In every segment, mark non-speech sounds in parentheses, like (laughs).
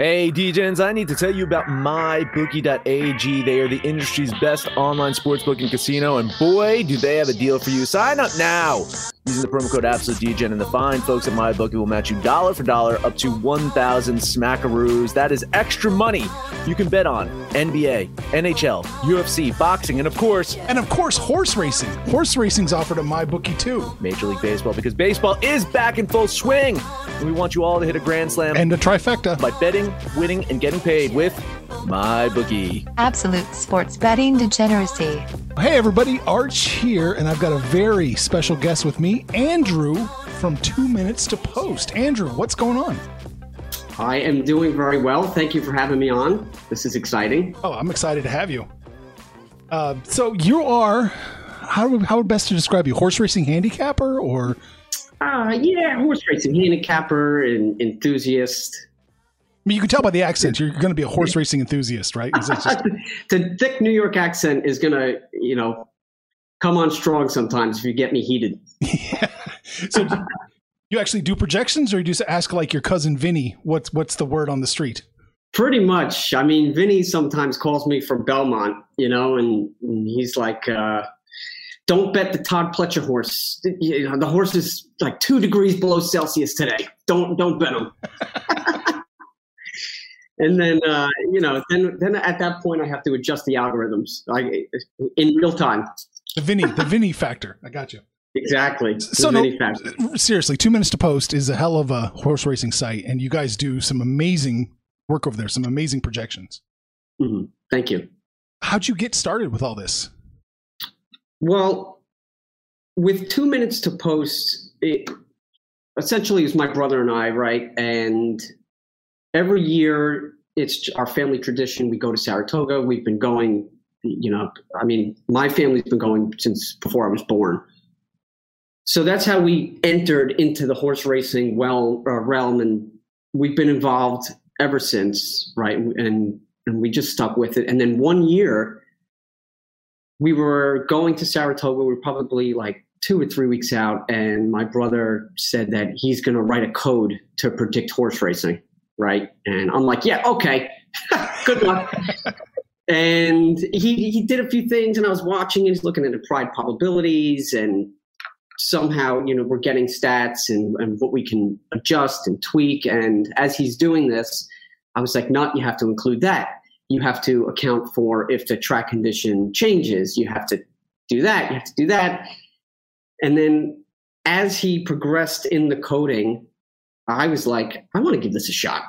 Hey, DJs, I need to tell you about MyBookie.ag. They are the industry's best online sportsbook and casino, and boy, do they have a deal for you. Sign up now using the promo code AbsoluteDGen, and the fine folks at MyBookie will match you dollar for dollar up to 1,000 smackaroos. That is extra money you can bet on NBA, NHL, UFC, boxing, and of course, And of course, horse racing. Horse racing's offered at MyBookie too. Major League Baseball, because baseball is back in full swing. And we want you all to hit a grand slam And a trifecta. by betting, winning, and getting paid with MyBookie. Absolute sports betting degeneracy. Hey everybody, Arch here, and I've got a very special guest with me, Andrew from Two Minutes to Post. Andrew, what's going on? I am doing very well. Thank you for having me on. This is exciting. Oh, I'm excited to have you. Uh, so you are how how best to describe you? Horse racing handicapper or Uh, yeah, horse racing handicapper and enthusiast. Mean, you can tell by the accent you're going to be a horse racing enthusiast, right? Is just- (laughs) the thick New York accent is gonna, you know, come on strong sometimes if you get me heated. yeah. (laughs) So you actually do projections, or you just ask like your cousin Vinny, what's what's the word on the street? Pretty much. I mean, Vinny sometimes calls me from Belmont, you know, and, and he's like, uh, "Don't bet the Todd Pletcher horse. You know, the horse is like two degrees below Celsius today. Don't don't bet him." (laughs) and then, uh, you know, then then at that point, I have to adjust the algorithms in real time. The Vinny, the Vinny factor. I got you. Exactly. So The no, Vinny factor. seriously, two minutes to post is a hell of a horse racing site, and you guys do some amazing work over there, some amazing projections. Mhm. Thank you. How'd you get started with all this? Well, with two minutes to post, it essentially is my brother and I, right? And every year, it's our family tradition. We go to Saratoga. We've been going, you know, I mean, my family's been going since before I was born. So that's how we entered into the horse racing well uh, realm, and we've been involved ever since, right? And and we just stuck with it. And then one year, we were going to Saratoga. We were probably like two or three weeks out, and my brother said that he's going to write a code to predict horse racing, right? And I'm like, yeah, okay, (laughs) good luck. (laughs) and he he did a few things, and I was watching, and he's looking at the pride probabilities, and somehow, you know, we're getting stats and, and what we can adjust and tweak. And as he's doing this, I was like, not, you have to include that. You have to account for if the track condition changes. You have to do that. You have to do that. And then as he progressed in the coding, I was like, I want to give this a shot.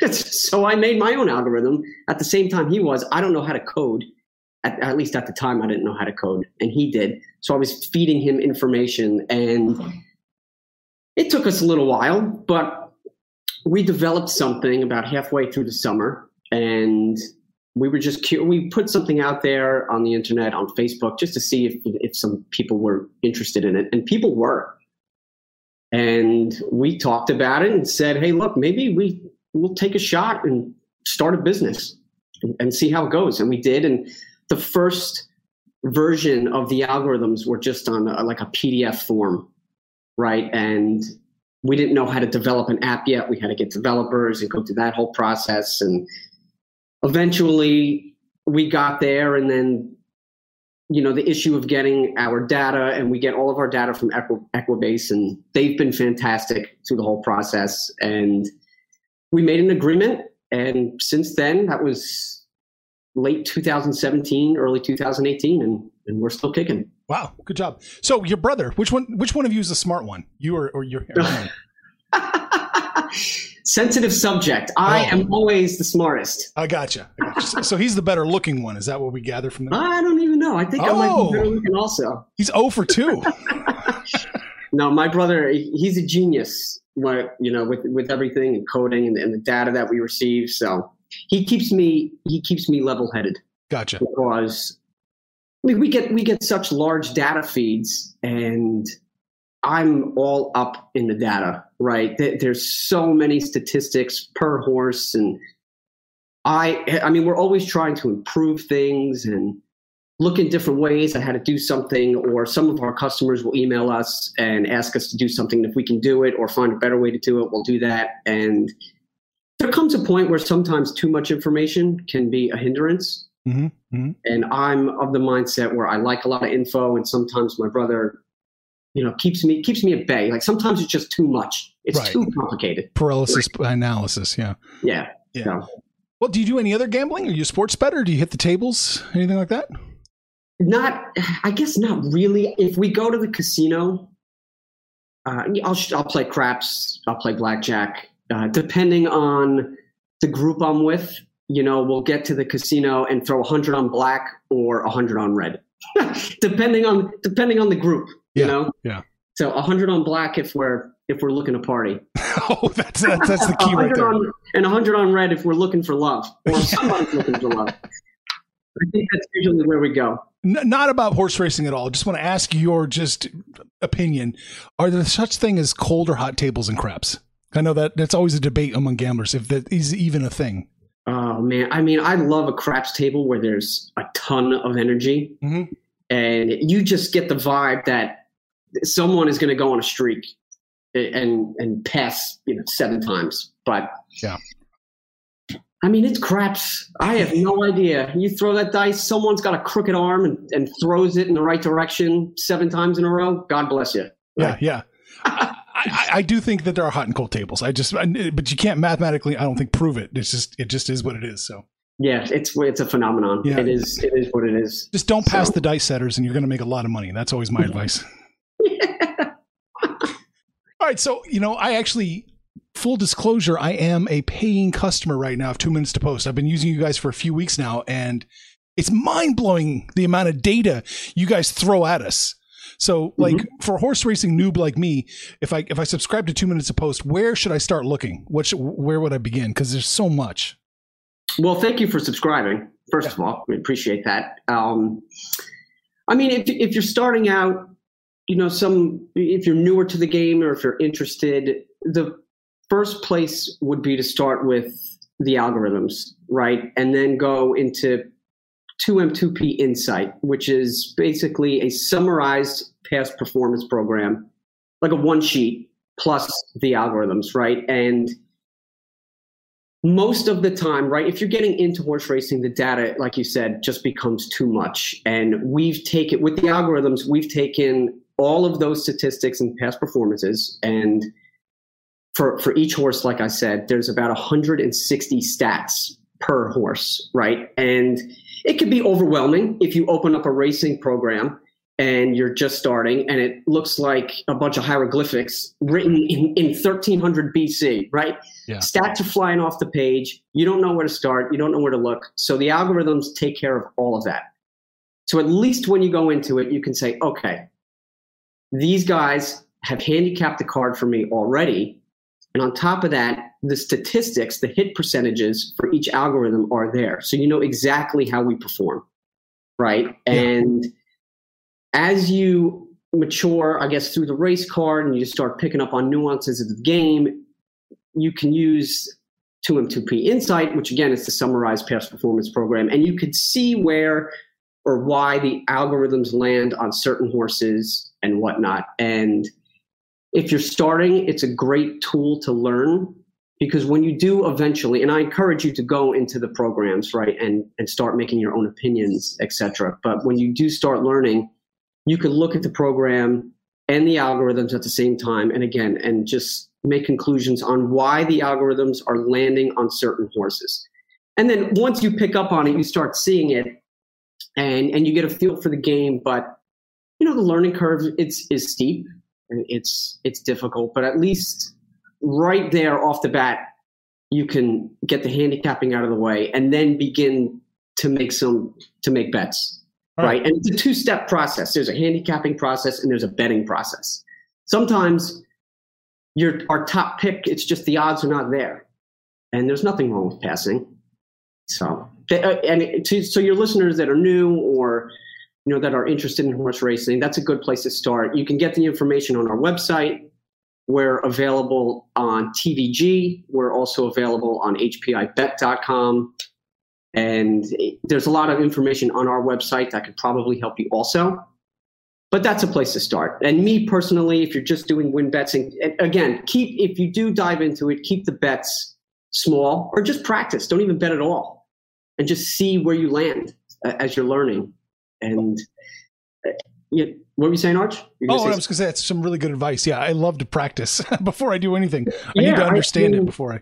(laughs) so I made my own algorithm at the same time he was. I don't know how to code. At, at least at the time, I didn't know how to code, and he did. So I was feeding him information, and it took us a little while, but we developed something about halfway through the summer, and we were just cu- we put something out there on the internet on Facebook just to see if if some people were interested in it, and people were. And we talked about it and said, "Hey, look, maybe we will take a shot and start a business and, and see how it goes." And we did, and the first version of the algorithms were just on a, like a PDF form, right? And we didn't know how to develop an app yet. We had to get developers and go through that whole process. And eventually we got there. And then, you know, the issue of getting our data, and we get all of our data from Equi- Equibase, and they've been fantastic through the whole process. And we made an agreement. And since then, that was late 2017, early 2018, and, and we're still kicking. Wow, good job. So your brother, which one? Which one of you is the smart one? You or, or your? Or (laughs) (laughs) Sensitive subject. I Oh. am always the smartest. I gotcha. I gotcha. So, he's the better looking one. Is that what we gather from that? I don't even know. I think I might Oh. be better looking also. He's 0 for 2. (laughs) No, my brother, he's a genius. What you know, with with everything and coding and, and the data that we receive. So he keeps me he keeps me level headed Gotcha. because I mean we get we get such large data feeds and I'm all up in the data, right? There's so many statistics per horse and I I mean we're always trying to improve things and look in different ways at how to do something or some of our customers will email us and ask us to do something if we can do it or find a better way to do it we'll do that. And there comes a point where sometimes too much information can be a hindrance. Hmm hmm and I'm of the mindset where I like a lot of info, and sometimes my brother, you know, keeps me keeps me at bay. Like sometimes it's just too much. It's Right. too complicated. Paralysis by analysis. Yeah. Yeah. Yeah. So, Well, do you do any other gambling? Are you a sports better? Do you hit the tables? Anything like that? not, I guess not really. If we go to the casino, uh, I'll I'll play craps. I'll play blackjack. Uh, depending on the group I'm with, you know, we'll get to the casino and throw a hundred on black or a hundred on red, (laughs) depending on depending on the group. Yeah, You know. yeah. So a hundred on black if we're if we're looking to party. (laughs) oh, that's that's, that's the (laughs) key right there. On, and a hundred on red if we're looking for love or somebody's (laughs) looking for love. I think that's usually where we go. N- not about horse racing at all. Just want to ask your just opinion. Are there such thing as cold or hot tables and craps? I know that that's always a debate among gamblers if that is even a thing. Oh man, I mean, I love a craps table where there's a ton of energy, Mhm. and you just get the vibe that someone is going to go on a streak and and pass you know seven times. But Yeah. I mean, it's craps. I have no idea. You throw that dice, someone's got a crooked arm and, and throws it in the right direction seven times in a row. God bless you. Yeah, yeah. I, I, I do think that there are hot and cold tables. I just, I, but you can't mathematically. I don't think prove it. It's just, it just is what it is. So Yeah, it's it's a phenomenon. Yeah. It is it is what it is. just don't pass So- the dice setters, and you're going to make a lot of money. That's always my advice. All right, so you know, I actually full disclosure, I am a paying customer right now of Two Minutes to Post. I've been using you guys for a few weeks now, and it's mind blowing the amount of data you guys throw at us. So, like for a horse racing noob like me, if I if I subscribe to Two Minutes to Post, where should I start looking? What should, where would I begin? Because there's so much. Well, thank you for subscribing. First of all, we appreciate that. Um, I mean, if if you're starting out, you know, some if you're newer to the game or if you're interested, the first place would be to start with the algorithms, right, and then go into 2M2P Insight, which is basically a summarized past performance program, like a one sheet plus the algorithms, right, and most of the time, right, if you're getting into horse racing, the data, like you said, just becomes too much. And we've taken, with the algorithms, we've taken all of those statistics and past performances. And for, for each horse, like I said, there's about 160 stats per horse, right? And it can be overwhelming if you open up a racing program and you're just starting and it looks like a bunch of hieroglyphics written in, in 1300 BC, right? Yeah. Stats are flying off the page. You don't know where to start. You don't know where to look. So the algorithms take care of all of that. So at least when you go into it, you can say, okay, these guys have handicapped the card for me already. And on top of that, the statistics, the hit percentages for each algorithm are there. So you know exactly how we perform. Right. Yeah. And as you mature, I guess, through the race card and you start picking up on nuances of the game, you can use 2M2P Insight, which again is the summarized past performance program, and you can see where or why the algorithms land on certain horses and whatnot. And if you're starting, it's a great tool to learn because when you do eventually, and I encourage you to go into the programs, right, and and start making your own opinions, etc. But when you do start learning, you can look at the program and the algorithms at the same time, and again, and just make conclusions on why the algorithms are landing on certain horses. And then once you pick up on it, you start seeing it, and and you get a feel for the game. But know, the learning curve it's is steep, and it's it's difficult, but at least right there off the bat, you can get the handicapping out of the way, and then begin to make some to make bets right? And it's a two step process. There's a handicapping process and there's a betting process. Sometimes your our top pick, it's just the odds are not there. And there's nothing wrong with passing. So, uh, and to, so your listeners that are new or you know that are interested in horse racing, that's a good place to start. You can get the information on our website. We're available on TVG. We're also available on HPIBet.com. And there's a lot of information on our website that could probably help you also. But that's a place to start. And me personally, if you're just doing win bets, and, and again, keep if you do dive into it, keep the bets small or just practice. Don't even bet at all, and just see where you land uh, as you're learning. And uh, yeah, what were you saying, Arch? You Oh, say I was going to say that's some really good advice. Yeah, I love to practice (laughs) before I do anything. I Yeah, need to I understand mean- it before I.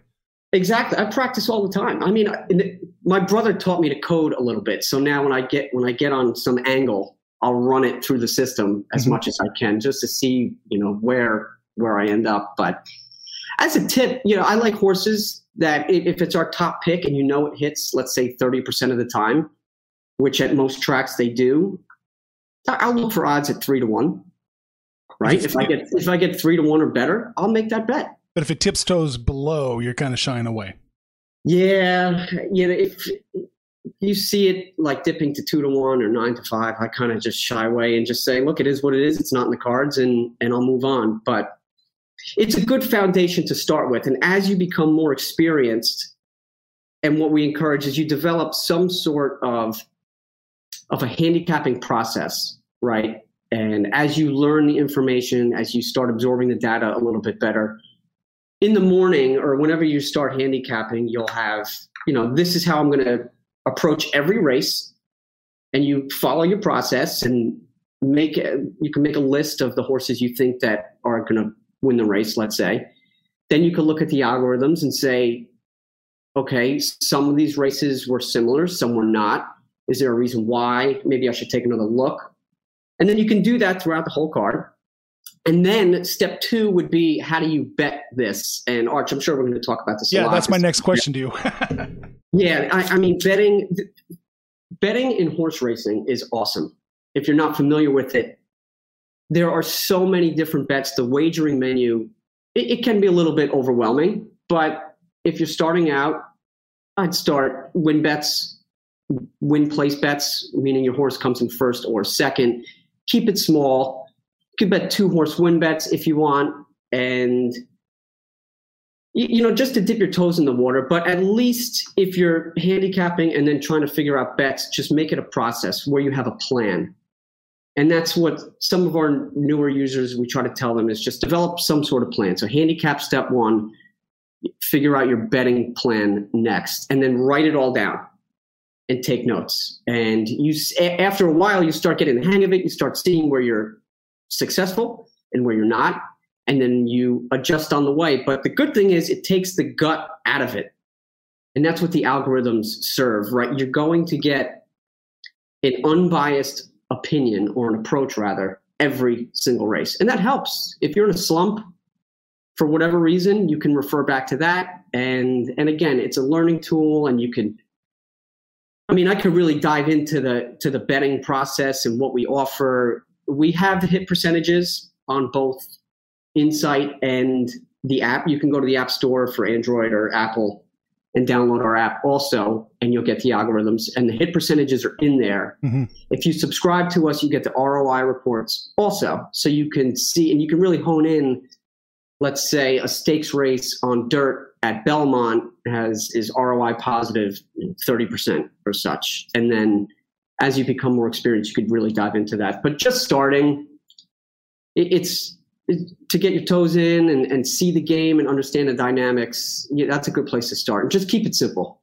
Exactly. I practice all the time. I mean, the- my brother taught me to code a little bit. So now when I get when I get on some angle, I'll run it through the system as Mhm. much as I can just to see, you know, where where I end up. But as a tip, you know, I like horses that if it's our top pick and you know it hits, let's say 30% of the time, which at most tracks they do, I'll look for odds at 3 to 1. Right? If I get if I get 3 to 1 or better, I'll make that bet. But if it tips toes below, you're kind of shying away. Yeah, you know, if you see it like dipping to two to one or nine to five, I kind of just shy away and just say, "Look, it is what it is. It's not in the cards," and and I'll move on. But it's a good foundation to start with, and as you become more experienced, and what we encourage is you develop some sort of of a handicapping process, right? And as you learn the information, as you start absorbing the data a little bit better, in the morning or whenever you start handicapping, you'll have, you know, this is how I'm going to approach every race. And you follow your process and make you can make a list of the horses you think that are going to win the race, let's say. Then you can look at the algorithms and say, okay, some of these races were similar, some were not. Is there a reason why? Maybe I should take another look. And then you can do that throughout the whole card. And then step two would be how do you bet this? And Arch, I'm sure we're going to talk about this. a Yeah, that's my next question to you. (laughs) Yeah, I, I mean, betting betting in horse racing is awesome. If you're not familiar with it, there are so many different bets. The wagering menu it, it can be a little bit overwhelming, but if you're starting out, I'd start win bets, win place bets, meaning your horse comes in first or second. Keep it small. You could bet two horse win bets if you want, and you, know, just to dip your toes in the water. But at least if you're handicapping and then trying to figure out bets, just make it a process where you have a plan. And that's what some of our newer users we try to tell them is just develop some sort of plan. So handicap step one, figure out your betting plan next, and then write it all down and take notes. And you, after a while, you start getting the hang of it. You start seeing where you're successful and where you're not, and then you adjust on the way. But the good thing is, it takes the gut out of it, and that's what the algorithms serve. Right? You're going to get an unbiased opinion or an approach, rather, every single race, and that helps. If you're in a slump, for whatever reason, you can refer back to that. And and again, it's a learning tool, and you can. I mean, I could really dive into the to the betting process and what we offer. We have the hit percentages on both Insight and the app. You can go to the App Store for Android or Apple and download our app also, and you'll get the algorithms. And the hit percentages are in there. Mhm. If you subscribe to us, you get the ROI reports also, so you can see and you can really hone in let's say a stakes race on dirt at Belmont has is ROI positive 30% or such. And then as you become more experienced, you could really dive into that. But just starting, it, it's it, to get your toes in and, and see the game and understand the dynamics. Yeah, that's a good place to start. And just keep it simple.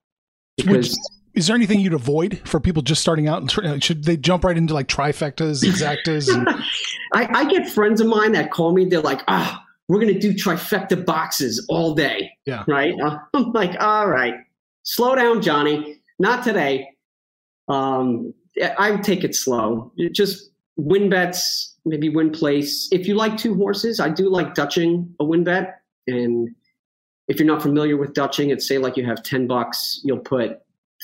Because Is there anything you'd avoid for people just starting out? Should they jump right into like trifectas, exactas? And, (laughs) I, I get friends of mine that call me. They're like, "Ah, we're gonna do trifecta boxes all day." Yeah. Right. Uh, I'm like, "All right, slow down, Johnny. Not today." Um, I would take it slow. Just win bets, maybe win place. If you like two horses, I do like dutching a win bet. And if you're not familiar with dutching, it's say like you have ten bucks, you'll put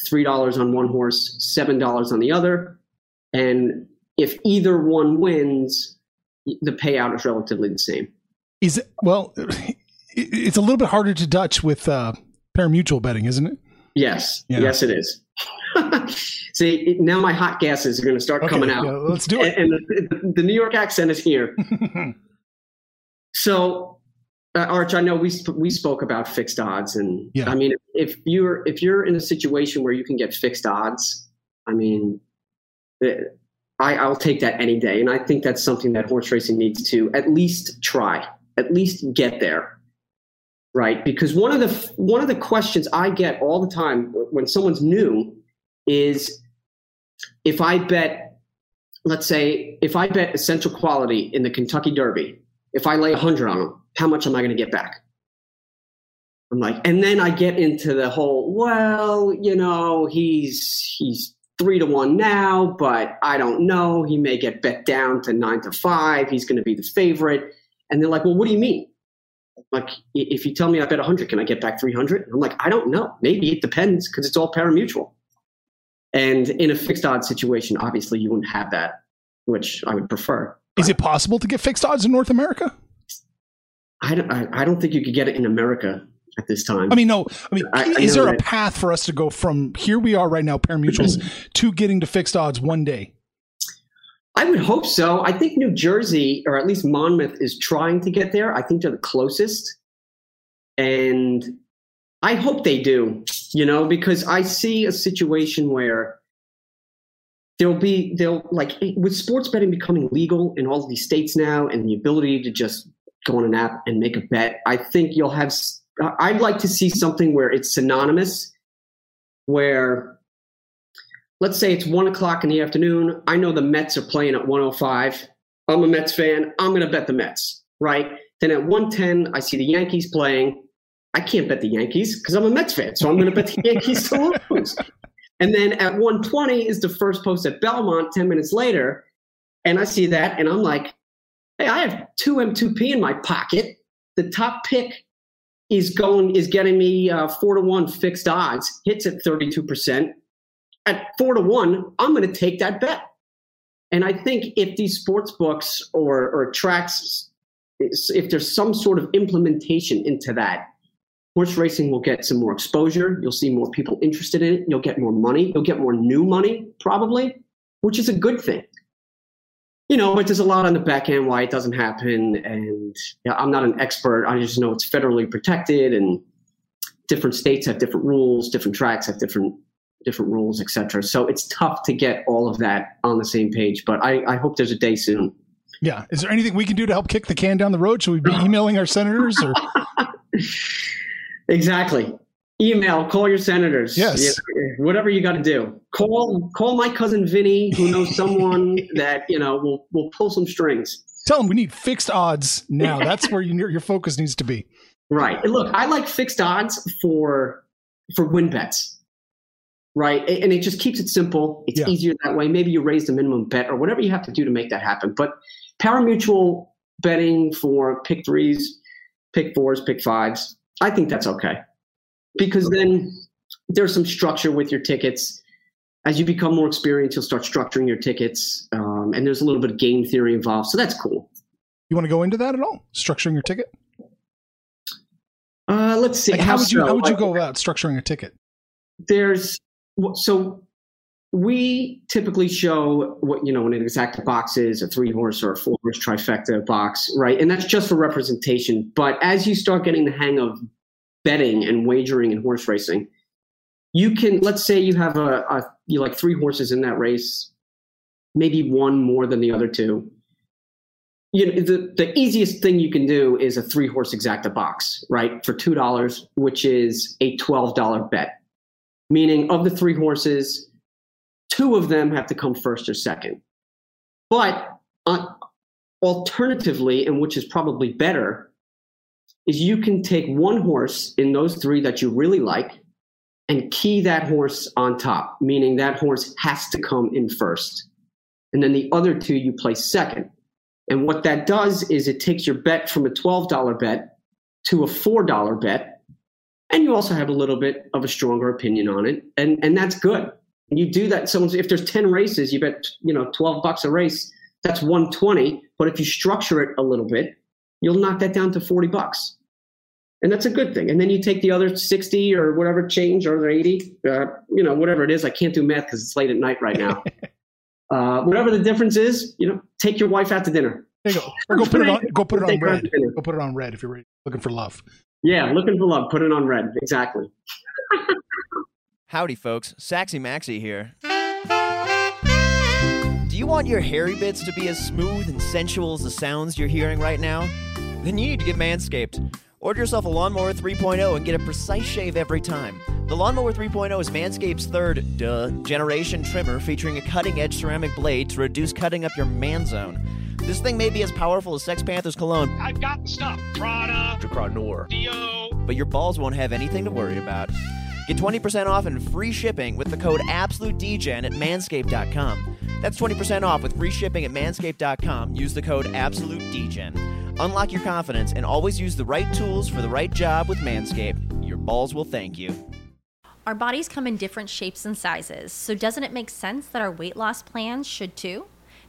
three dollars on one horse, seven dollars on the other, and if either one wins, the payout is relatively the same. Is it, well, (clears throat) it's a little bit harder to Dutch with uh, parimutuel betting, isn't it? Yes, Yeah. yes, it is. (laughs) See, now my hot gases are going to start Okay, coming out, yeah, let's do it. and, and the, the New York accent is here. (laughs) So, uh, Arch, I know we we spoke about fixed odds, and Yeah. I mean, if you're if you're in a situation where you can get fixed odds, I mean, eh, I I'll take that any day, and I think that's something that horse racing needs to at least try, at least get there, right? Because one of the one of the questions I get all the time when someone's new is if I bet, let's say, if I bet essential quality in the Kentucky Derby, if I lay 100 on them, how much am I going to get back? I'm like, and then I get into the whole, well, you know, he's he's three to one now, but I don't know. He may get bet down to nine to five. He's going to be the favorite. And they're like, well, what do you mean? Like, if you tell me I bet 100, can I get back 300? I'm like, I don't know. Maybe it depends because it's all parimutuel. And in a fixed odds situation, obviously you wouldn't have that, which I would prefer. Is it possible to get fixed odds in North America? I don't, I, I don't think you could get it in America at this time. I mean, no. I mean, I- I is know there a path for us to go from here we are right now, parimutuels, (clears throat) to getting to fixed odds one day? I would hope so. I think New Jersey, or at least Monmouth, is trying to get there. I think they're the closest. And I hope they do, you know, because I see a situation where there'll be, they'll like, with sports betting becoming legal in all of these states now and the ability to just go on an app and make a bet, I think you'll have, I'd like to see something where it's synonymous, where let's say it's one o'clock in the afternoon. I know the Mets are playing at 105. I'm a Mets fan. I'm going to bet the Mets, right? Then at 110, I see the Yankees playing. I can't bet the Yankees because I'm a Mets fan. So I'm going to bet the (laughs) Yankees to lose. And then at 120 is the first post at Belmont 10 minutes later. And I see that and I'm like, hey, I have two M2P in my pocket. The top pick is going, is getting me uh, four to one fixed odds, hits at 32% at four to one, I'm going to take that bet. And I think if these sports books or, or tracks, if there's some sort of implementation into that, horse racing will get some more exposure. You'll see more people interested in it. You'll get more money. You'll get more new money, probably, which is a good thing. You know, but there's a lot on the back end why it doesn't happen. And yeah, I'm not an expert. I just know it's federally protected and different states have different rules, different tracks have different different rules, etc. So it's tough to get all of that on the same page. But I, I hope there's a day soon. Yeah. Is there anything we can do to help kick the can down the road? Should we be emailing our senators or (laughs) Exactly. Email, call your senators. Yes. Whatever you got to do. Call call my cousin Vinny, who knows (laughs) someone that you know will will pull some strings. tell them we need fixed odds now? (laughs) That's where your your focus needs to be. Right. Look, I like fixed odds for for win bets. Right. And it just keeps it simple. It's Yeah. easier that way. Maybe you raise the minimum bet or whatever you have to do to make that happen. But parimutuel betting for pick threes, pick fours, pick fives, I think that's okay. Because then there's some structure with your tickets. As you become more experienced, you'll start structuring your tickets. Um, and there's a little bit of game theory involved. So that's cool. You want to go into that at all? Structuring your ticket? Uh, let's see. Like how would you so? how would you go about structuring a ticket? there's so we typically show what you know an exacta box is a three horse or a four horse trifecta box right? And that's just for representation. But as you start getting the hang of betting and wagering and horse racing you can let's say you have a, a you like three horses in that race maybe one more than the other two. You know, the, the easiest thing you can do is a three horse exacta box right for two dollars which is a $12 bet meaning of the three horses, two of them have to come first or second. But uh, alternatively, and which is probably better, is you can take one horse in those three that you really like and key that horse on top, meaning that horse has to come in first. And then the other two you place second. And what that does is it takes your bet from a $12 bet to a $4 bet and you also have a little bit of a stronger opinion on it and and that's good you do that someone's if there's 10 races you bet you know 12 bucks a race that's 120 but if you structure it a little bit you'll knock that down to 40 bucks and that's a good thing. And then you take the other 60 or whatever change or 80, uh, you know, whatever it is. I can't do math because it's late at night right now. (laughs) uh, whatever the difference is, you know, take your wife out to dinner. There you go. Or go (laughs) put it on. Go put it on red. Go put it on red if you're looking for love. Yeah, looking for love. Put it on red. Exactly. Howdy, folks. Saxy Maxi here. Do you want your hairy bits to be as smooth and sensual as the sounds you're hearing right now? Then you need to get Manscaped. Order yourself a Lawnmower 3.0 and get a precise shave every time. The Lawnmower 3.0 is Manscaped's third, duh, generation trimmer featuring a cutting edge ceramic blade to reduce cutting up your man zone. This thing may be as powerful as Sex Panther's cologne. I've got the stuff. Prada, Jacaranda Noir. Dio. But your balls won't have anything to worry about. Get 20% off and free shipping with the code AbsoluteDGen at manscaped.com. That's 20% off with free shipping at manscaped.com. Use the code AbsoluteDGen. Unlock your confidence and always use the right tools for the right job with Manscaped. Your balls will thank you. Our bodies come in different shapes and sizes, so doesn't it make sense that our weight loss plans should too?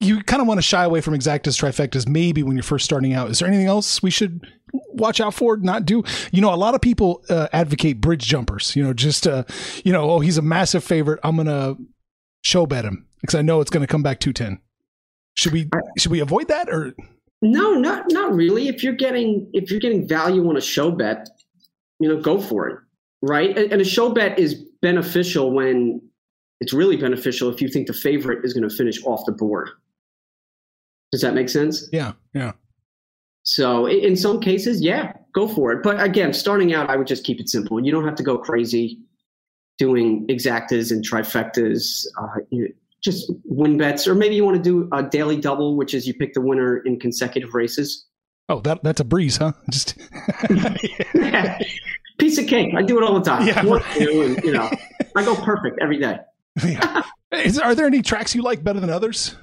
you kind of want to shy away from exactas trifectas maybe when you're first starting out. Is there anything else we should watch out for not do? You know a lot of people uh, advocate bridge jumpers you know just uh you know oh he's a massive favorite i'm gonna show bet him because i know it's gonna come back 210 should we should we avoid that or? No not not really. If you're getting if you're getting value on a show bet you know go for it right? And a show bet is beneficial when it's really beneficial if you think the favorite is going to finish off the board does that make sense? Yeah, yeah. So in some cases, yeah, go for it. But again, starting out, I would just keep it simple. You don't have to go crazy doing exactas and trifectas. Uh, you just win bets, or maybe you want to do a daily double, which is you pick the winner in consecutive races. Oh, that that's a breeze, huh? (laughs) Just yeah. (laughs) piece of cake. I do it all the time. Yeah, right. and, you know, I go perfect every day. (laughs) yeah. Is, are there any tracks you like better than others?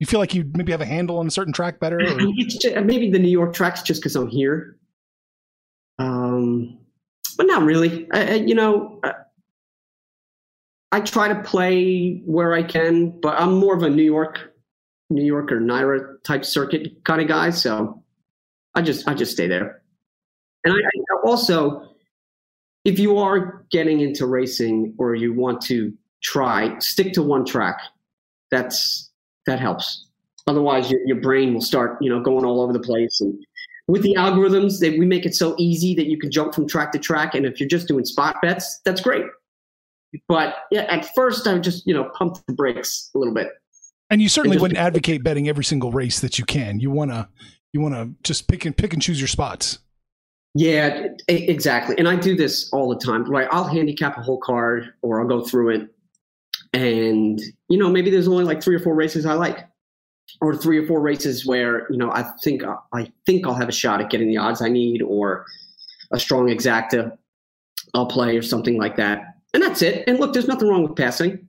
You feel like you maybe have a handle on a certain track better? (clears throat) Just, maybe the New York tracks just because I'm here. Um, but not really. I, I, you know, I, I, try to play where I can, but I'm more of a New York, New York or NYRA type circuit kind of guy. So I just I just stay there. And I, also, if you are getting into racing or you want to try, stick to one track. That's that helps. Otherwise, your, your brain will start, you know, going all over the place. And with the algorithms, that we make it so easy that you can jump from track to track. And if you're just doing spot bets, that's great. But yeah, at first, I would just, you know, pump the brakes a little bit. And you certainly and wouldn't advocate betting every single race that you can. You want to, you want to just pick and pick and choose your spots. Yeah, exactly. And I do this all the time. Right, I'll handicap a whole card, or I'll go through it, and you know maybe there's only like three or four races I like, or three or four races where you know I think I think I'll have a shot at getting the odds I need, or a strong exacta I'll play or something like that, and that's it. And look, there's nothing wrong with passing.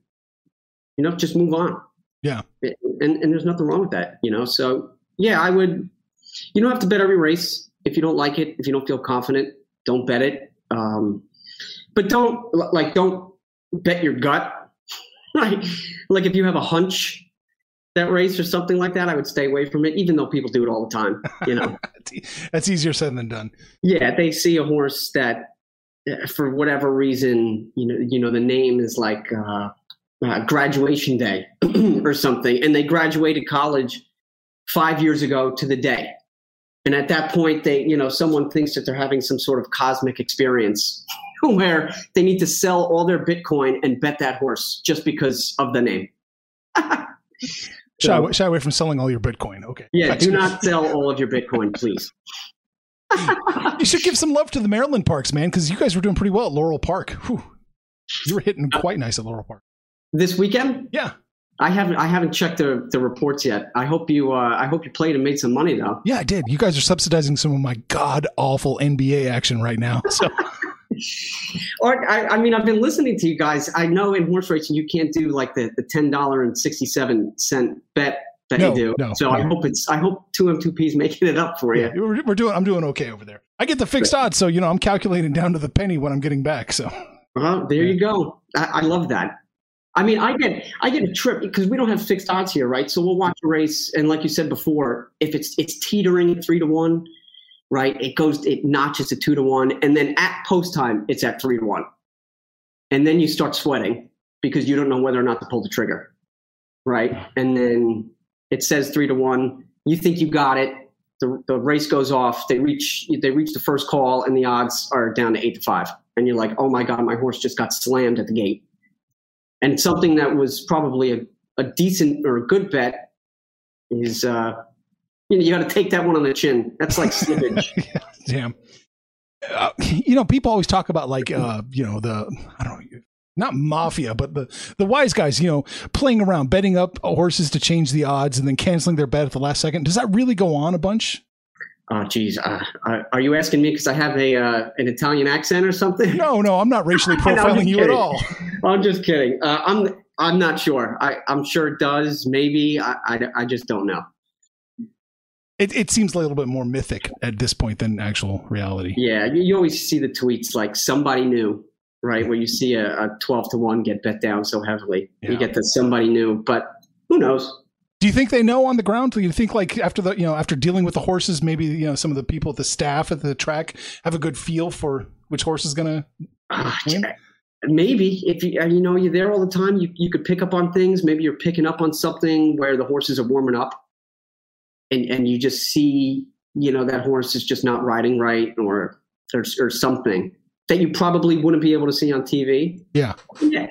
You know, just move on. Yeah, and and there's nothing wrong with that. You know, so yeah, I would. You don't have to bet every race if you don't like it. If you don't feel confident, don't bet it. Um, but don't like don't bet your gut (laughs) right? Like if you have a hunch that race or something like that, I would stay away from it, even though people do it all the time. You know, (laughs) that's easier said than done. Yeah, they see a horse that, eh, for whatever reason, you know, you know, the name is like uh, uh, graduation day (clears throat) or something, and they graduated college five years ago to the day. And at that point, they, you know, someone thinks that they're having some sort of cosmic experience (laughs) where they need to sell all their Bitcoin and bet that horse just because of the name. (laughs) Shy, away- shy away from selling all your Bitcoin. Okay. Yeah, Gotcha. do not sell all of your Bitcoin, please. (laughs) You should give some love to the Maryland parks, man, because you guys were doing pretty well at Laurel Park. Whew. You were hitting quite nice at Laurel Park. This weekend, Yeah. I haven't I haven't checked the, the reports yet. I hope you uh, I hope you played and made some money though. Yeah, I did. You guys are subsidizing some of my god awful NBA action right now. So Or I, I mean, I've been listening to you guys. I know in horse racing you can't do like the, the ten dollar and sixty seven cent bet that No, you do. no, so I hope it's I hope two M two P's making it up for you. yeah, we're, we're doing. I'm doing okay over there. I get the fixed odds, so you know I'm calculating down to the penny when I'm getting back. So Well, there you go. I, I love that. I mean, I get I get a trip because we don't have fixed odds here, right? So we'll watch a race, and like you said before, if it's it's teetering three to one, right? It goes it notches to two to one, and then at post time it's at three to one, and then you start sweating because you don't know whether or not to pull the trigger, right? And then it says three to one. You think you got it. The, the race goes off. They reach they reach the first call, and the odds are down to eight to five. And you're like, oh my god, my horse just got slammed at the gate. And something that was probably a, a decent or a good bet is, uh, you know, you got to take that one on the chin. That's like slippage. (laughs) damn. Uh, you know, people always talk about like uh, you know the I don't know. Not mafia, but the the wise guys, you know, playing around, betting up horses to change the odds, and then canceling their bet at the last second. Does that really go on a bunch? oh, geez. Uh, are you asking me because I have a uh, an Italian accent or something? No, no, I'm not racially (laughs) I know, I'm profiling you at all. I'm just kidding. Uh, I'm I'm not sure. I, I'm sure it does. Maybe. I, I, I just don't know. It, it seems a little bit more mythic at this point than actual reality. Yeah, you, you always see the tweets like somebody new, right? Where you see a, a 12 to 1 get bet down so heavily. Yeah. You get the somebody new, but who knows? Do you think they know on the ground? Do you think like after the you know after dealing with the horses, maybe you know some of the people at the staff at the track have a good feel for which horse is gonna Ah, Win? Maybe if you uh, you know you're there all the time, you you could pick up on things. Maybe you're picking up on something where the horses are warming up, and and you just see you know that horse is just not riding right, or or, or something that you probably wouldn't be able to see on TV. Yeah. Yeah.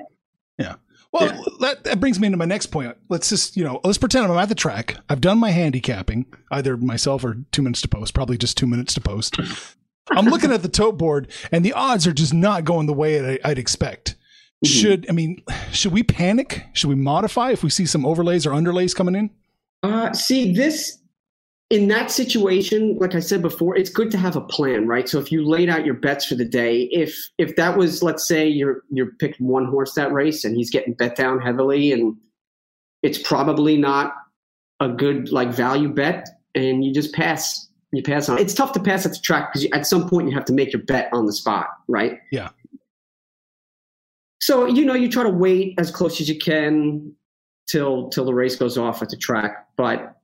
Well, Yeah. that, that brings me into my next point. Let's just, you know, let's pretend I'm at the track. I've done my handicapping, either myself or two minutes to post, probably just two minutes to post. (laughs) I'm looking at the tote board and the odds are just not going the way I- I'd expect. Mhm. Should, I mean, should we panic? Should we modify if we see some overlays or underlays coming in? Uh, see, this in that situation, like I said before, it's good to have a plan, right? So if you laid out your bets for the day, if if that was, let's say, you're you're picked one horse that race and he's getting bet down heavily, and it's probably not a good like value bet, and you just pass. You pass on. It's tough to pass at the track because at some point you have to make your bet on the spot, right? Yeah. So you know you try to wait as close as you can till till the race goes off at the track. But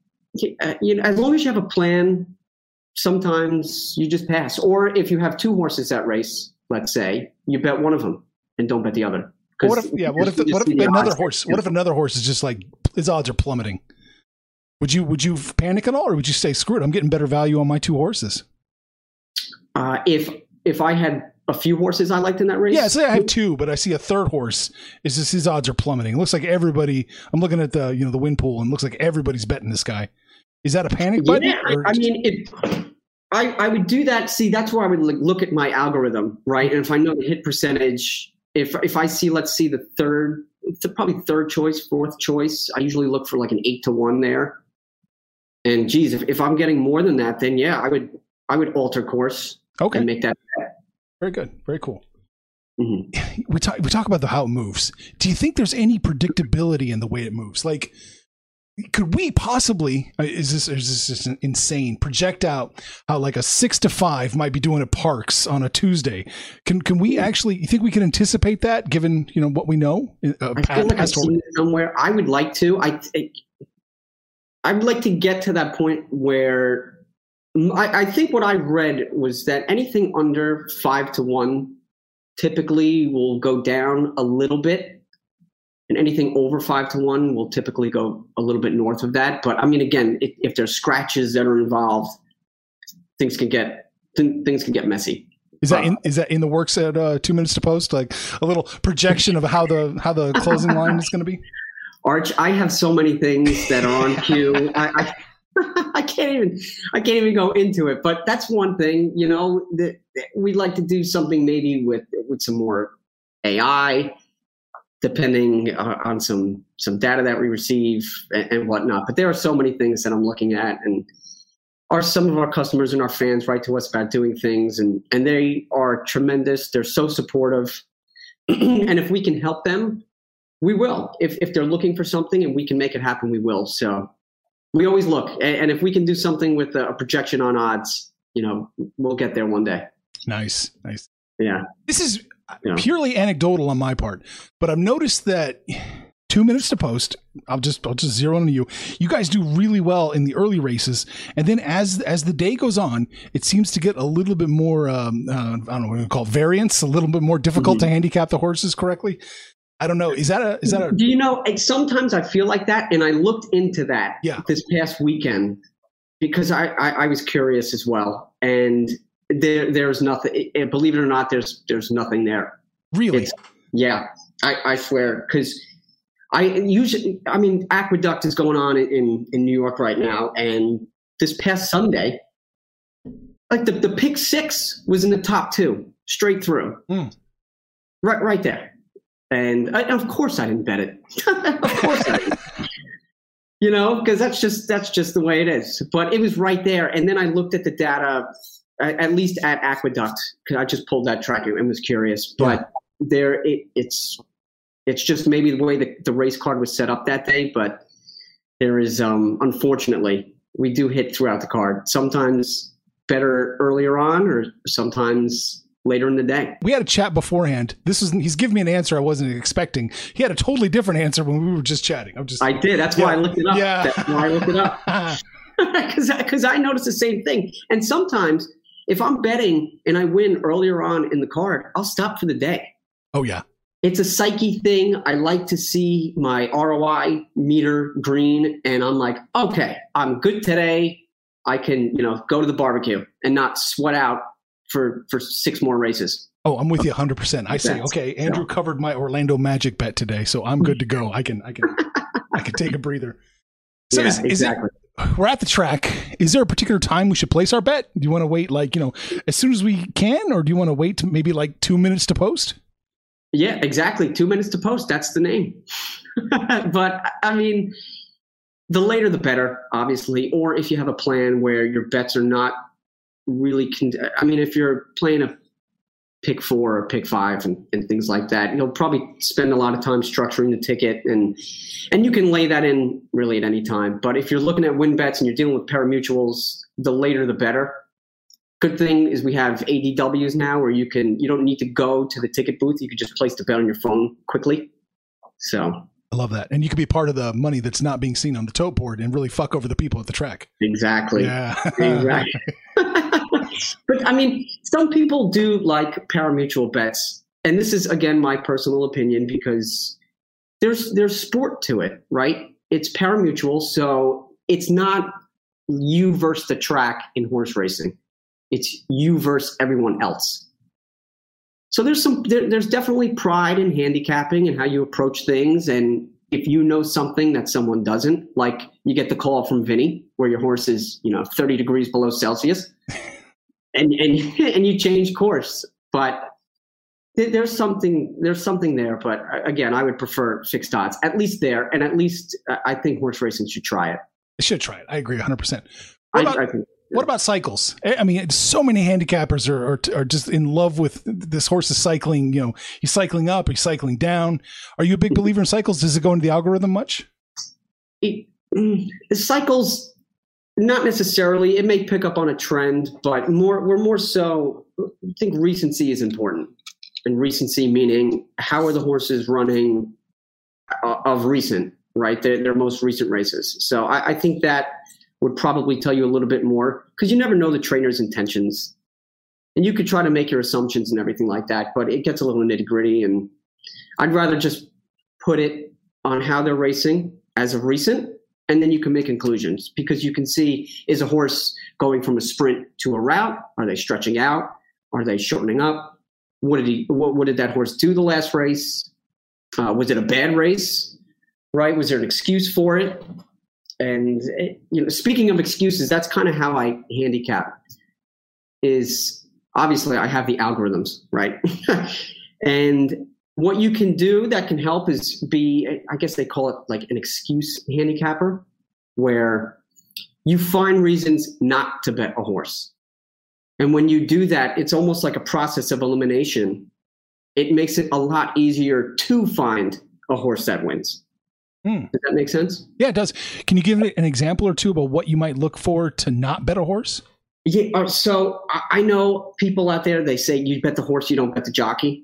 you know, as long as you have a plan, sometimes you just pass. Or if you have two horses that race, let's say, you bet one of them and don't bet the other. What if, yeah, what if, what if another horse, what if another horse is just like, his odds are plummeting? Would you, would you panic at all or would you say, screw it, I'm getting better value on my two horses? Uh, if if I had a few horses I liked in that race, Yeah, say I have two, but I see a third horse. Is just his odds are plummeting. It looks like everybody. I'm looking at the you know the win pool, and it looks like everybody's betting this guy. Is that a panic button? Yeah, or I mean, it, I I would do that. See, that's where I would like, look at my algorithm, right? And if I know the hit percentage, if if I see, let's see, the third, the probably third choice, fourth choice, I usually look for like an eight to one there. And geez, if, if I'm getting more than that, then yeah, I would I would alter course okay, and make that. very good, very cool. Mhm. (laughs) We talk we talk about the how it moves. Do you think there's any predictability in the way it moves? Like, could we possibly uh, is this is this just insane project out how like a six to five might be doing at Parx on a Tuesday? Can can we actually? You think we can anticipate that given you know what we know? Uh, I feel like I've seen it somewhere. I would like to. I, I I'd like to get to that point where I, I think what I read was that anything under five to one typically will go down a little bit, and anything over five to one will typically go a little bit north of that. But I mean, again, if, if there's scratches that are involved, things can get th- things can get messy. Is that Uh, in is that in the works at uh, two minutes to post? Like a little projection of how the how the closing line is going to be. Arch, I have so many things that are on cue. I, I (laughs) I can't even I can't even go into it. But that's one thing, you know, that, that we'd like to do something maybe with with some more AI, depending on some some data that we receive and, and whatnot. But there are so many things that I'm looking at, and are some of our customers and our fans write to us about doing things, and and they are tremendous. They're so supportive, (clears throat) and if we can help them, we will. If if they're looking for something and we can make it happen, we will. So we always look, and, and if we can do something with a, a projection on odds, you know, we'll get there one day. Nice, nice. Yeah. This is Yeah. purely anecdotal on my part, but I've noticed that two minutes to post. I'll just I'll just zero in on you. You guys do really well in the early races, and then as as the day goes on, it seems to get a little bit more. Um, uh, I don't know what you call it, variance, a little bit more difficult Mm-hmm. to handicap the horses correctly. I don't know. Is that a is that a Do you know? Sometimes I feel like that, and I looked into that Yeah. this past weekend because I, I, I was curious as well, and there there's nothing. Believe it or not, there's there's nothing there. really? It's yeah, I, I swear because I usually I mean Aqueduct is going on in in New York right now, and this past Sunday, like the the pick six was in the top two straight through, Hmm. right right there, and I, of course I didn't bet it. (laughs) of course I didn't. You know, because that's just that's just the way it is. But it was right there, and then I looked at the data, at, least at Aqueduct, because I just pulled that track and was curious. But there, it, it's it's just maybe the way the, the race card was set up that day. But there is, um, unfortunately, we do hit throughout the card. Sometimes better earlier on, or sometimes later in the day. we had a chat beforehand. This is he's giving me an answer I wasn't expecting. He had a totally different answer when we were just chatting. I'm just I did. That's why I looked it up. Yeah. That's why I looked it up. (laughs) (laughs) because I noticed the same thing. And sometimes if I'm betting and I win earlier on in the card, I'll stop for the day. oh yeah. It's a psyche thing. I like to see my ROI meter green, and I'm like, okay, I'm good today. I can, you know, go to the barbecue and not sweat out for for six more races. Oh, I'm with you 100. percent I say, okay, Andrew covered my Orlando Magic bet today, so I'm good to go. I can, I can, I can (laughs) take a breather. So yeah, is, is it, exactly. We're at the track. Is there a particular time we should place our bet? Do you want to wait, like you know, as soon as we can, or do you want to wait maybe like two minutes to post? Yeah, exactly. Two minutes to post. That's the name. (laughs) but I mean, the later the better, obviously. Or if you have a plan where your bets are not really. Con- I mean, if you're playing a pick four or pick five and, and things like that, you'll probably spend a lot of time structuring the ticket and and you can lay that in really at any time. But if you're looking at win bets and you're dealing with parimutuels, the later the better. Good thing is we have ADWs now where you can you don't need to go to the ticket booth. You can just place the bet on your phone quickly. So I love that, and you could be part of the money that's not being seen on the tote board and really fuck over the people at the track. exactly. Yeah, Exactly. (laughs) (laughs) but I mean, some people do like parimutuel bets, and this is again my personal opinion because there's there's sport to it, right? It's parimutuel, so it's not you versus the track in horse racing. It's you versus everyone else. So there's some there, there's definitely pride in handicapping and how you approach things and if you know something that someone doesn't, like you get the call from Vinny where your horse is, you know, 30 degrees below Celsius and and (laughs) and you change course. But there's something there's something there, but uh, again, I would prefer fixed odds. At least there and at least uh, I think horse racing should try it. I should try it. I agree 100. percent I, What about, I think what about cycles? I I mean, so many handicappers are, are are just in love with this horse is cycling. You know, he's cycling up, he's cycling down. Are you a big believer in cycles? Does it go into the algorithm much? it, mm, cycles not necessarily it may pick up on a trend but more we're more so i think recency is important. And recency meaning how are the horses running uh, of recent right? Their, their most recent races. So I, I think that would probably tell you a little bit more because you never know the trainer's intentions. And you could try to make your assumptions and everything like that but it gets a little nitty gritty and i'd rather just put it on how they're racing as of recent and then you can make conclusions because you can see is a horse going from a sprint to a route are they stretching out Are they shortening up? What did he? What, what did that horse do the last race? Uh, was it a bad race? Right? Was there an excuse for it? And it, you know, speaking of excuses, that's kind of how I handicap. Is obviously I have the algorithms, right? (laughs) and what you can do that can help is be, I guess they call it like an excuse handicapper, where you find reasons not to bet a horse. And when you do that, it's almost like a process of elimination. It makes it a lot easier to find a horse that wins. Hmm. Does that make sense? Yeah, it does. Can you give an example or two about what you might look for to not bet a horse? Yeah. Uh, so I know people out there, they say you bet the horse, you don't bet the jockey,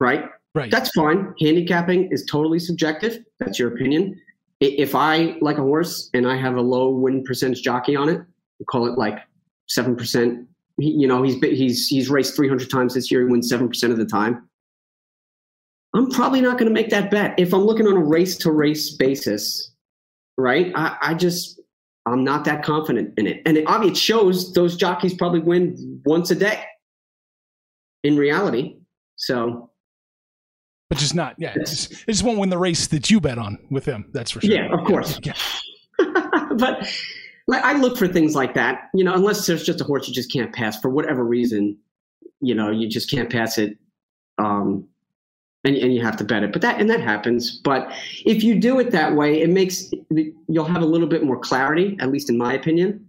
right? Right. That's fine. Handicapping is totally subjective. That's your opinion. If I like a horse and I have a low win percentage jockey on it, we call it like seven percent. You know, he's he's he's raced three hundred times this year. He wins seven percent of the time. I'm probably not going to make that bet if I'm looking on a race to race basis, right? I, I, just I'm not that confident in it, and it obviously shows those jockeys probably win once a day in reality. So, but just not yeah, it just, it just won't win the race that you bet on with him. That's for sure. Yeah, of course. Yeah. (laughs) but like, I look for things like that, you know, unless there's just a horse you just can't pass for whatever reason, you know, you just can't pass it. Um, and, and you have to bet it. But that and that happens. But if you do it that way, it makes you'll have a little bit more clarity, at least in my opinion,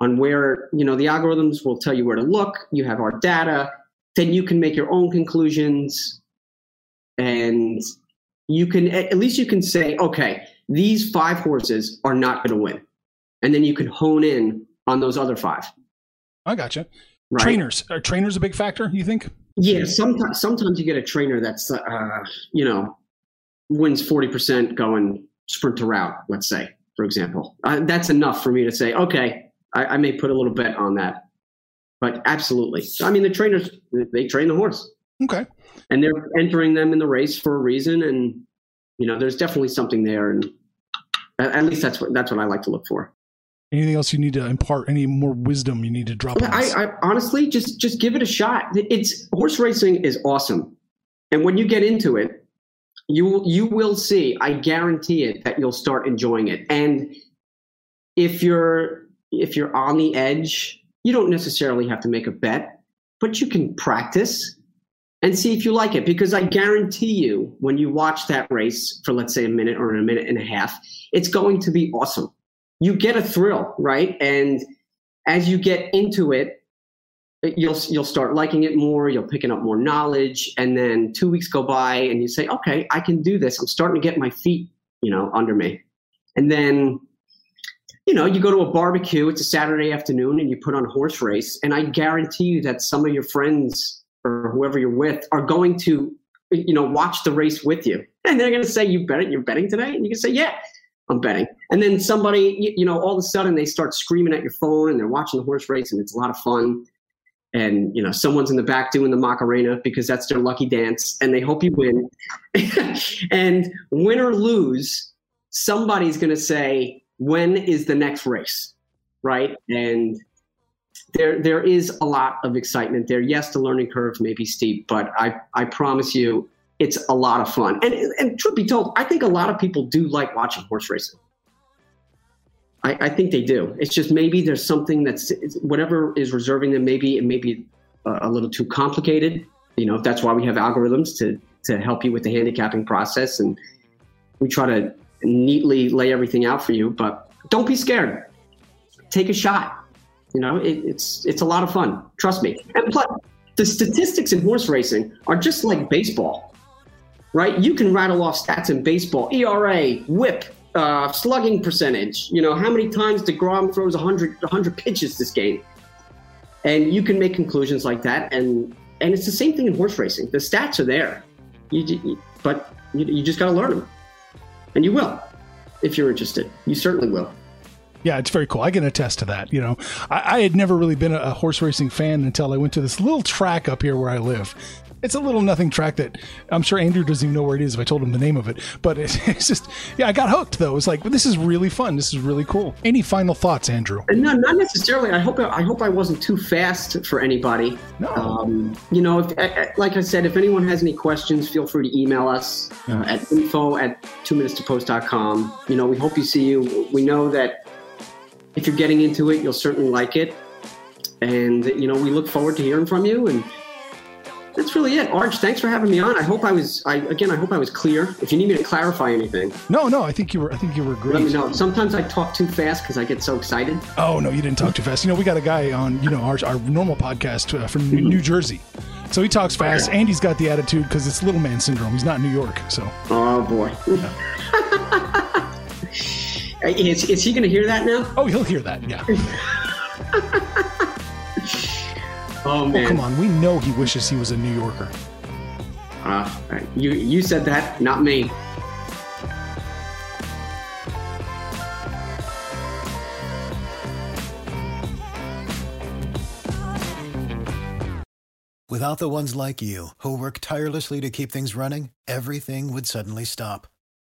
on where you know the algorithms will tell you where to look. You have our data, then you can make your own conclusions, and you can at least you can say, okay, these five horses are not going to win, and then you can hone in on those other five. I gotcha. Right? Trainers are trainers a big factor? You think? Yeah, sometimes sometimes you get a trainer that's uh, you know wins forty percent going sprint to route. Let's say, for example, uh, that's enough for me to say, okay, I, I, may put a little bet on that. But absolutely, I mean, the trainers they train the horse. Okay, and they're entering them in the race for a reason, and you know, there's definitely something there, and at least that's what that's what I like to look for. Anything else you need to impart? Any more wisdom you need to drop? I, I, honestly just just give it a shot. It's horse racing is awesome, and when you get into it, you you will see. I guarantee it that you'll start enjoying it. And if you're if you're on the edge, you don't necessarily have to make a bet, but you can practice and see if you like it. Because I guarantee you, when you watch that race for let's say a minute or a minute and a half, it's going to be awesome you get a thrill, right? And as you get into it, you'll you'll start liking it more. You'll picking up more knowledge, and then two weeks go by, and you say, "Okay, I can do this. I'm starting to get my feet, you know, under me." And then, you know, you go to a barbecue. It's a Saturday afternoon, and you put on a horse race, and I guarantee you that some of your friends or whoever you're with are going to, you know, watch the race with you, and they're going to say, "You bet. You're betting today," and you can say, "Yeah." I'm betting. And then somebody, you know, all of a sudden they start screaming at your phone and they're watching the horse race and it's a lot of fun. And, you know, someone's in the back doing the Macarena because that's their lucky dance and they hope you win. (laughs) and win or lose, somebody's going to say, when is the next race? Right. And there, there is a lot of excitement there. Yes, the learning curve may be steep, but I, I promise you, it's a lot of fun. And, and truth be told, I think a lot of people do like watching horse racing. I, I think they do. It's just maybe there's something that's whatever is reserving them. Maybe it may be a, a little too complicated. You know, that's why we have algorithms to to help you with the handicapping process, and we try to neatly lay everything out for you. But don't be scared. Take a shot. You know, it, it's it's a lot of fun. Trust me. And plus, the statistics in horse racing are just like baseball right? You can rattle off stats in baseball, ERA, WHIP, uh, slugging percentage. You know how many times Degrom throws 100, 100 pitches this game, and you can make conclusions like that. And and it's the same thing in horse racing. The stats are there, you, but you, you just got to learn them, and you will if you're interested. You certainly will. Yeah, it's very cool. I can attest to that. You know, I, I had never really been a, a horse racing fan until I went to this little track up here where I live. It's a little nothing track that I'm sure Andrew doesn't even know where it is if I told him the name of it. But it's, (laughs) it's just, yeah, I got hooked though. It's like this is really fun. This is really cool. Any final thoughts, Andrew? No, not necessarily. I hope I hope I wasn't too fast for anybody. No. Um, you know, if, like I said, if anyone has any questions, feel free to email us uh, at info at two minutes to post.com. You know, we hope you see you. We know that if you're getting into it, you'll certainly like it. And, you know, we look forward to hearing from you. And that's really it. Arch, thanks for having me on. I hope I was, I again, I hope I was clear. If you need me to clarify anything, No, no, I think you were. I think you were great. let me know. Sometimes I talk too fast because I get so excited. Oh no, you didn't talk too fast. You know, we got a guy on, you know, our, our normal podcast uh, from New, New Jersey. So he talks fast. Andy's got the attitude because it's little man syndrome. He's not in New York, so Oh boy. (laughs) is, is he going to hear that now? oh, he'll hear that. Yeah. (laughs) Oh man. Oh, come on. We know he wishes he was a New Yorker. Uh, you you said that, not me. Without the ones like you, who work tirelessly to keep things running, everything would suddenly stop.